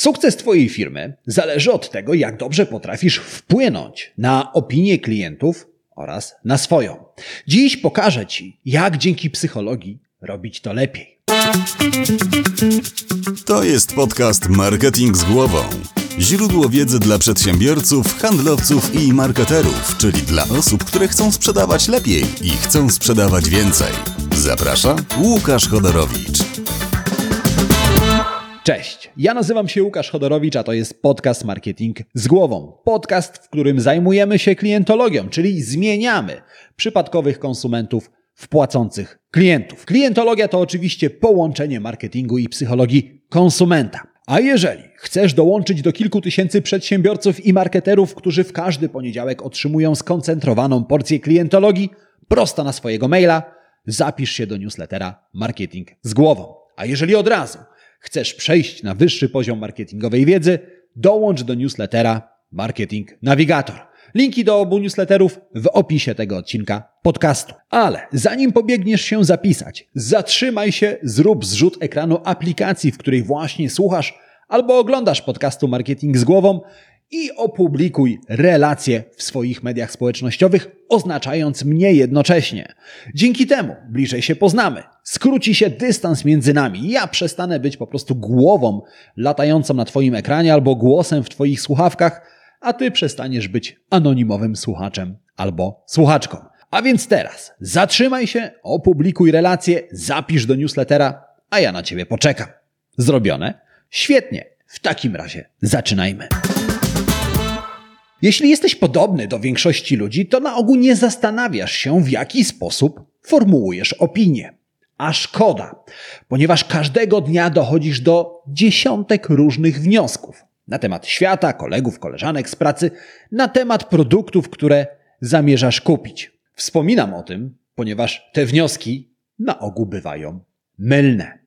Sukces Twojej firmy zależy od tego, jak dobrze potrafisz wpłynąć na opinię klientów oraz na swoją. Dziś pokażę Ci, jak dzięki psychologii robić to lepiej. To jest podcast Marketing z głową. Źródło wiedzy dla przedsiębiorców, handlowców i marketerów, czyli dla osób, które chcą sprzedawać lepiej i chcą sprzedawać więcej. Zaprasza Łukasz Chodorowicz. Cześć, ja nazywam się Łukasz Chodorowicz, a to jest podcast Marketing z głową. Podcast, w którym zajmujemy się klientologią, czyli zmieniamy przypadkowych konsumentów w płacących klientów. Klientologia to oczywiście połączenie marketingu i psychologii konsumenta. A jeżeli chcesz dołączyć do kilku tysięcy przedsiębiorców i marketerów, którzy w każdy poniedziałek otrzymują skoncentrowaną porcję klientologii prosto na swojego maila, zapisz się do newslettera Marketing z głową. A jeżeli od razu chcesz przejść na wyższy poziom marketingowej wiedzy, dołącz do newslettera Marketing Navigator. Linki do obu newsletterów w opisie tego odcinka podcastu. Ale zanim pobiegniesz się zapisać, zatrzymaj się, zrób zrzut ekranu aplikacji, w której właśnie słuchasz albo oglądasz podcastu Marketing z głową i opublikuj relacje w swoich mediach społecznościowych, oznaczając mnie jednocześnie. Dzięki temu bliżej się poznamy, skróci się dystans między nami. Ja przestanę być po prostu głową latającą na Twoim ekranie albo głosem w Twoich słuchawkach, a Ty przestaniesz być anonimowym słuchaczem albo słuchaczką. A więc teraz zatrzymaj się, opublikuj relacje, zapisz do newslettera, a ja na Ciebie poczekam. Zrobione? Świetnie. W takim razie zaczynajmy. Jeśli jesteś podobny do większości ludzi, to na ogół nie zastanawiasz się, w jaki sposób formułujesz opinię. A szkoda, ponieważ każdego dnia dochodzisz do dziesiątek różnych wniosków na temat świata, kolegów, koleżanek z pracy, na temat produktów, które zamierzasz kupić. Wspominam o tym, ponieważ te wnioski na ogół bywają mylne.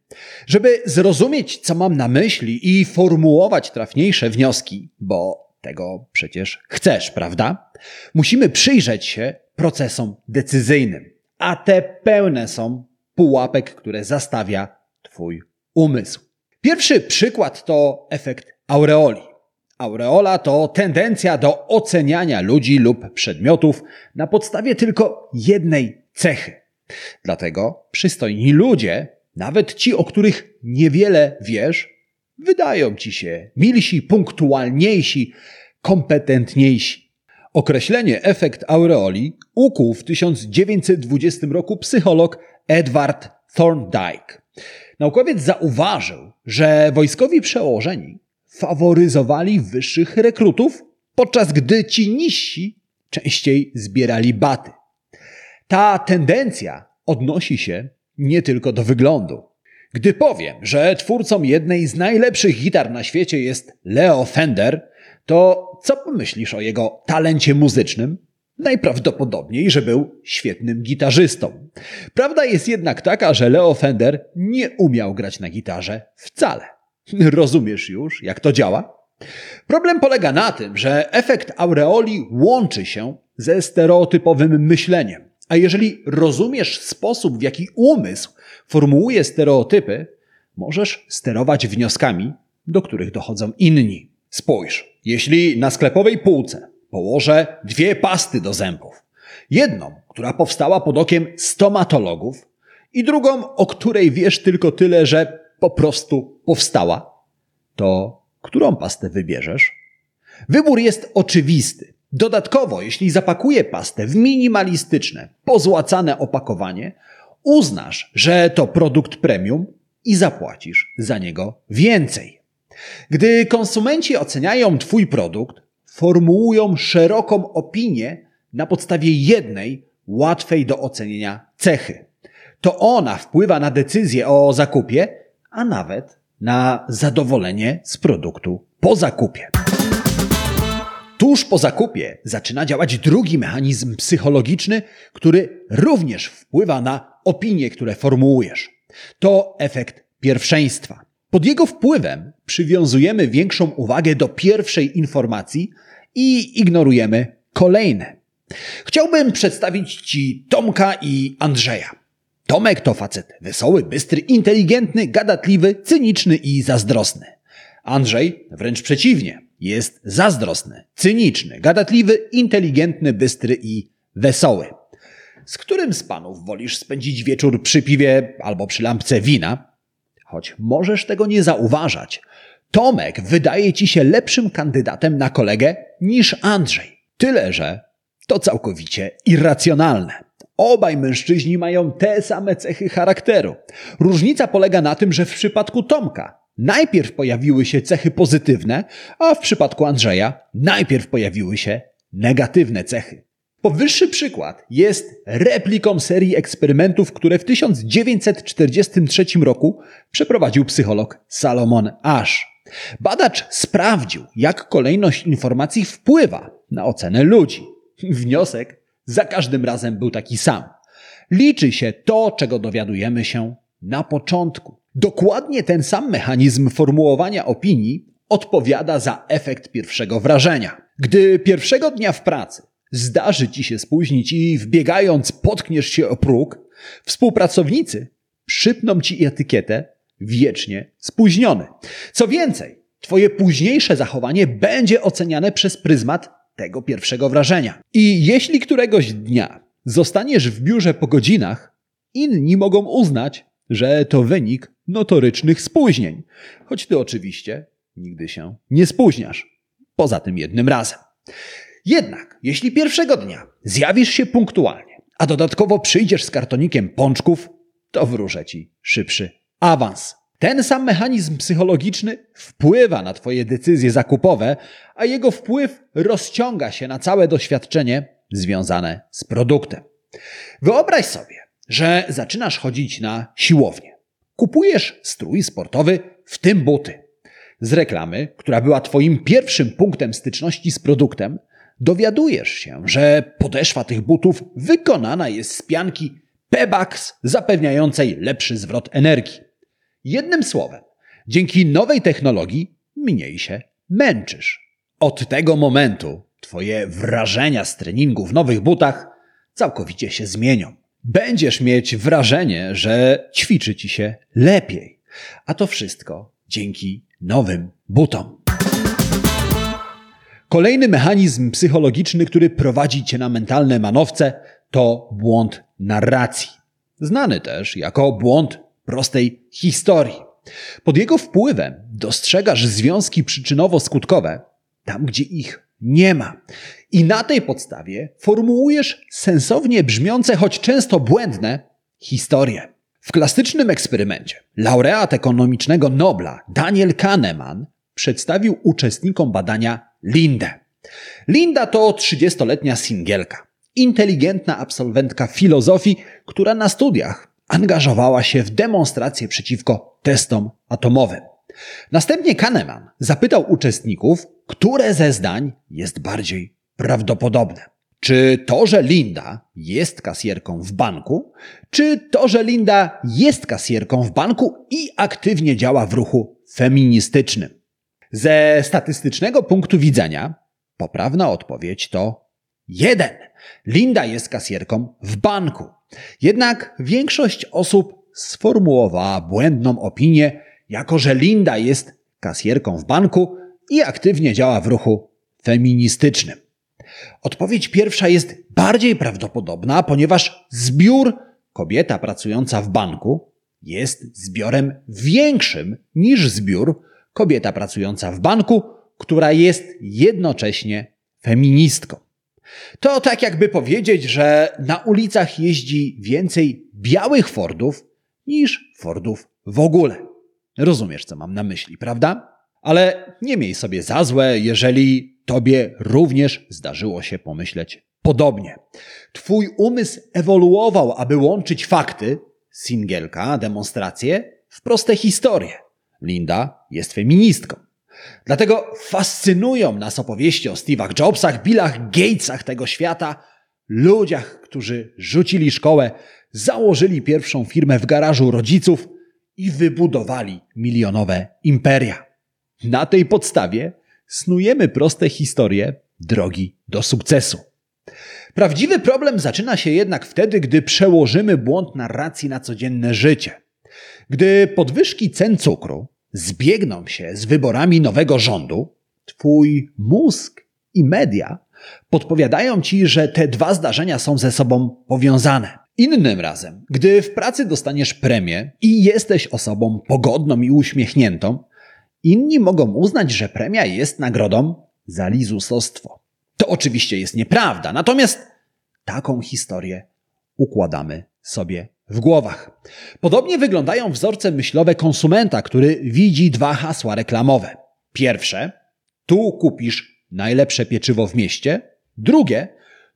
Żeby zrozumieć, co mam na myśli i formułować trafniejsze wnioski, bo tego przecież chcesz, prawda? Musimy przyjrzeć się procesom decyzyjnym, a te pełne są pułapek, które zastawia Twój umysł. Pierwszy przykład to efekt aureoli. Aureola to tendencja do oceniania ludzi lub przedmiotów na podstawie tylko jednej cechy. Dlatego przystojni ludzie, nawet ci, o których niewiele wiesz, wydają ci się milsi, punktualniejsi, kompetentniejsi. Określenie efekt aureoli ukuł w 1920 roku psycholog Edward Thorndike. Naukowiec zauważył, że wojskowi przełożeni faworyzowali wyższych rekrutów, podczas gdy ci niżsi częściej zbierali baty. Ta tendencja odnosi się nie tylko do wyglądu. Gdy powiem, że twórcą jednej z najlepszych gitar na świecie jest Leo Fender, to co pomyślisz o jego talencie muzycznym? Najprawdopodobniej, że był świetnym gitarzystą. Prawda jest jednak taka, że Leo Fender nie umiał grać na gitarze wcale. Rozumiesz już, jak to działa? Problem polega na tym, że efekt aureoli łączy się ze stereotypowym myśleniem. A jeżeli rozumiesz sposób, w jaki umysł formułuje stereotypy, możesz sterować wnioskami, do których dochodzą inni. Spójrz, jeśli na sklepowej półce położę dwie pasty do zębów, jedną, która powstała pod okiem stomatologów, i drugą, o której wiesz tylko tyle, że po prostu powstała, to którą pastę wybierzesz? Wybór jest oczywisty. Dodatkowo, jeśli zapakuję pastę w minimalistyczne, pozłacane opakowanie, uznasz, że to produkt premium i zapłacisz za niego więcej. Gdy konsumenci oceniają Twój produkt, formułują szeroką opinię na podstawie jednej, łatwej do ocenienia cechy. To ona wpływa na decyzję o zakupie, a nawet na zadowolenie z produktu po zakupie. Tuż po zakupie zaczyna działać drugi mechanizm psychologiczny, który również wpływa na opinie, które formułujesz. To efekt pierwszeństwa. Pod jego wpływem przywiązujemy większą uwagę do pierwszej informacji i ignorujemy kolejne. Chciałbym przedstawić Ci Tomka i Andrzeja. Tomek to facet wesoły, bystry, inteligentny, gadatliwy, cyniczny i zazdrosny. Andrzej wręcz przeciwnie. Jest zazdrosny, cyniczny, gadatliwy, inteligentny, bystry i wesoły. Z którym z panów wolisz spędzić wieczór przy piwie albo przy lampce wina? Choć możesz tego nie zauważać, Tomek wydaje ci się lepszym kandydatem na kolegę niż Andrzej. Tyle, że to całkowicie irracjonalne. Obaj mężczyźni mają te same cechy charakteru. Różnica polega na tym, że w przypadku Tomka najpierw pojawiły się cechy pozytywne, a w przypadku Andrzeja najpierw pojawiły się negatywne cechy. Powyższy przykład jest repliką serii eksperymentów, które w 1943 roku przeprowadził psycholog Salomon Ash. Badacz sprawdził, jak kolejność informacji wpływa na ocenę ludzi. Wniosek za każdym razem był taki sam. Liczy się to, czego dowiadujemy się na początku. Dokładnie ten sam mechanizm formułowania opinii odpowiada za efekt pierwszego wrażenia. Gdy pierwszego dnia w pracy zdarzy ci się spóźnić i wbiegając potkniesz się o próg, współpracownicy przypną ci etykietę wiecznie spóźniony. Co więcej, twoje późniejsze zachowanie będzie oceniane przez pryzmat tego pierwszego wrażenia. I jeśli któregoś dnia zostaniesz w biurze po godzinach, inni mogą uznać, że to wynik notorycznych spóźnień, choć ty oczywiście nigdy się nie spóźniasz. Poza tym jednym razem. Jednak, jeśli pierwszego dnia zjawisz się punktualnie, a dodatkowo przyjdziesz z kartonikiem pączków, to wróżę ci szybszy awans. Ten sam mechanizm psychologiczny wpływa na Twoje decyzje zakupowe, a jego wpływ rozciąga się na całe doświadczenie związane z produktem. Wyobraź sobie, że zaczynasz chodzić na siłownię. Kupujesz strój sportowy, w tym buty. Z reklamy, która była Twoim pierwszym punktem styczności z produktem, dowiadujesz się, że podeszwa tych butów wykonana jest z pianki Pebax zapewniającej lepszy zwrot energii. Jednym słowem, dzięki nowej technologii mniej się męczysz. Od tego momentu Twoje wrażenia z treningu w nowych butach całkowicie się zmienią. Będziesz mieć wrażenie, że ćwiczy ci się lepiej. A to wszystko dzięki nowym butom. Kolejny mechanizm psychologiczny, który prowadzi cię na mentalne manowce, to błąd narracji. Znany też jako błąd prostej historii. Pod jego wpływem dostrzegasz związki przyczynowo-skutkowe tam, gdzie ich nie ma. I na tej podstawie formułujesz sensownie brzmiące, choć często błędne, historie. W klasycznym eksperymencie laureat ekonomicznego Nobla Daniel Kahneman przedstawił uczestnikom badania Lindę. Linda to 30-letnia singielka, inteligentna absolwentka filozofii, która na studiach angażowała się w demonstrację przeciwko testom atomowym. Następnie Kahneman zapytał uczestników, które ze zdań jest bardziej prawdopodobne. Czy to, że Linda jest kasjerką w banku, czy to, że Linda jest kasjerką w banku i aktywnie działa w ruchu feministycznym? Ze statystycznego punktu widzenia poprawna odpowiedź to jeden. Linda jest kasjerką w banku. Jednak większość osób sformułowała błędną opinię, jako że Linda jest kasjerką w banku i aktywnie działa w ruchu feministycznym. Odpowiedź pierwsza jest bardziej prawdopodobna, ponieważ zbiór kobieta pracująca w banku jest zbiorem większym niż zbiór kobieta pracująca w banku, która jest jednocześnie feministką. To tak jakby powiedzieć, że na ulicach jeździ więcej białych Fordów niż Fordów w ogóle. Rozumiesz, co mam na myśli, prawda? Ale nie miej sobie za złe, jeżeli tobie również zdarzyło się pomyśleć podobnie. Twój umysł ewoluował, aby łączyć fakty, singielka, demonstracje, w proste historie. Linda jest feministką. Dlatego fascynują nas opowieści o Steve'ach Jobsach, Billach Gatesach tego świata, ludziach, którzy rzucili szkołę, założyli pierwszą firmę w garażu rodziców i wybudowali milionowe imperia. Na tej podstawie snujemy proste historie drogi do sukcesu. Prawdziwy problem zaczyna się jednak wtedy, gdy przełożymy błąd narracji na codzienne życie. Gdy podwyżki cen cukru zbiegną się z wyborami nowego rządu, twój mózg i media podpowiadają ci, że te dwa zdarzenia są ze sobą powiązane. Innym razem, gdy w pracy dostaniesz premię i jesteś osobą pogodną i uśmiechniętą, inni mogą uznać, że premia jest nagrodą za lizusostwo. To oczywiście jest nieprawda, natomiast taką historię układamy sobie w głowach. Podobnie wyglądają wzorce myślowe konsumenta, który widzi dwa hasła reklamowe. Pierwsze, tu kupisz najlepsze pieczywo w mieście. Drugie,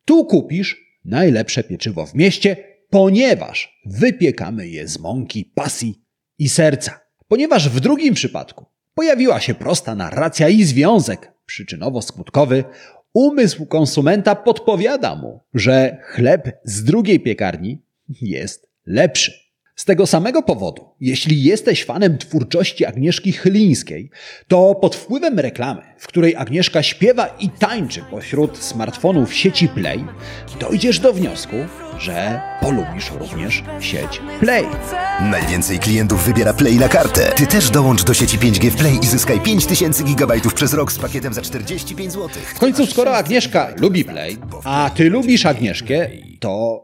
tu kupisz najlepsze pieczywo w mieście, ponieważ wypiekamy je z mąki, pasji i serca. Ponieważ w drugim przypadku pojawiła się prosta narracja i związek przyczynowo-skutkowy, umysł konsumenta podpowiada mu, że chleb z drugiej piekarni jest lepszy. Z tego samego powodu, jeśli jesteś fanem twórczości Agnieszki Chylińskiej, to pod wpływem reklamy, w której Agnieszka śpiewa i tańczy pośród smartfonów sieci Play, dojdziesz do wniosku, że polubisz również sieć Play. Najwięcej klientów wybiera Play na kartę. Ty też dołącz do sieci 5G w Play i zyskaj 5000 GB przez rok z pakietem za 45 zł. W końcu, skoro Agnieszka lubi Play, a ty lubisz Agnieszkę, to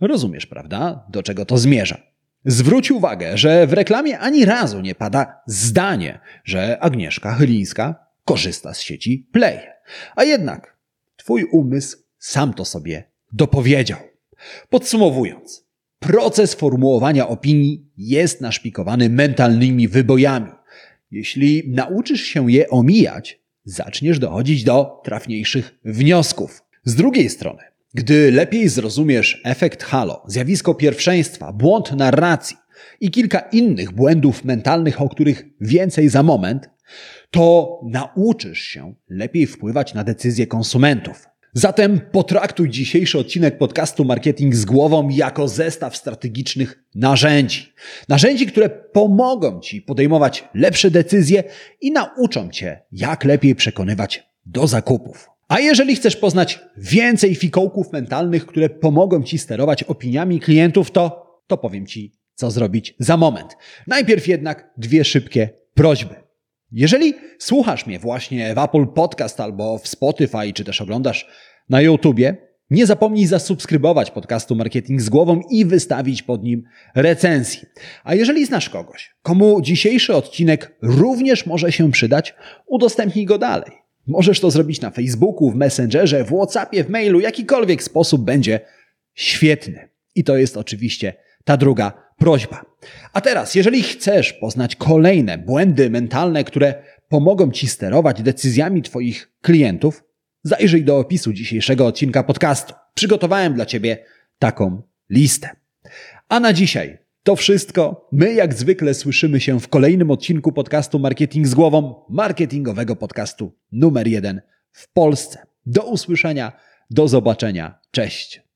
rozumiesz, prawda, do czego to zmierza. Zwróć uwagę, że w reklamie ani razu nie pada zdanie, że Agnieszka Chylińska korzysta z sieci Play. A jednak twój umysł sam to sobie dopowiedział. Podsumowując, proces formułowania opinii jest naszpikowany mentalnymi wybojami. Jeśli nauczysz się je omijać, zaczniesz dochodzić do trafniejszych wniosków. Z drugiej strony, gdy lepiej zrozumiesz efekt halo, zjawisko pierwszeństwa, błąd narracji i kilka innych błędów mentalnych, o których więcej za moment, to nauczysz się lepiej wpływać na decyzje konsumentów. Zatem potraktuj dzisiejszy odcinek podcastu Marketing z głową jako zestaw strategicznych narzędzi. Narzędzi, które pomogą Ci podejmować lepsze decyzje i nauczą Cię, jak lepiej przekonywać do zakupów. A jeżeli chcesz poznać więcej fikołków mentalnych, które pomogą Ci sterować opiniami klientów, to, to powiem Ci, co zrobić za moment. Najpierw jednak dwie szybkie prośby. Jeżeli słuchasz mnie właśnie w Apple Podcast albo w Spotify, czy też oglądasz na YouTubie, nie zapomnij zasubskrybować podcastu Marketing z głową i wystawić pod nim recenzji. A jeżeli znasz kogoś, komu dzisiejszy odcinek również może się przydać, udostępnij go dalej. Możesz to zrobić na Facebooku, w Messengerze, w WhatsAppie, w mailu, jakikolwiek sposób będzie świetny. I to jest oczywiście ta druga prośba. A teraz, jeżeli chcesz poznać kolejne błędy mentalne, które pomogą Ci sterować decyzjami Twoich klientów, zajrzyj do opisu dzisiejszego odcinka podcastu. Przygotowałem dla Ciebie taką listę. A na dzisiaj to wszystko. My jak zwykle słyszymy się w kolejnym odcinku podcastu Marketing z głową, marketingowego podcastu numer jeden w Polsce. Do usłyszenia, do zobaczenia. Cześć.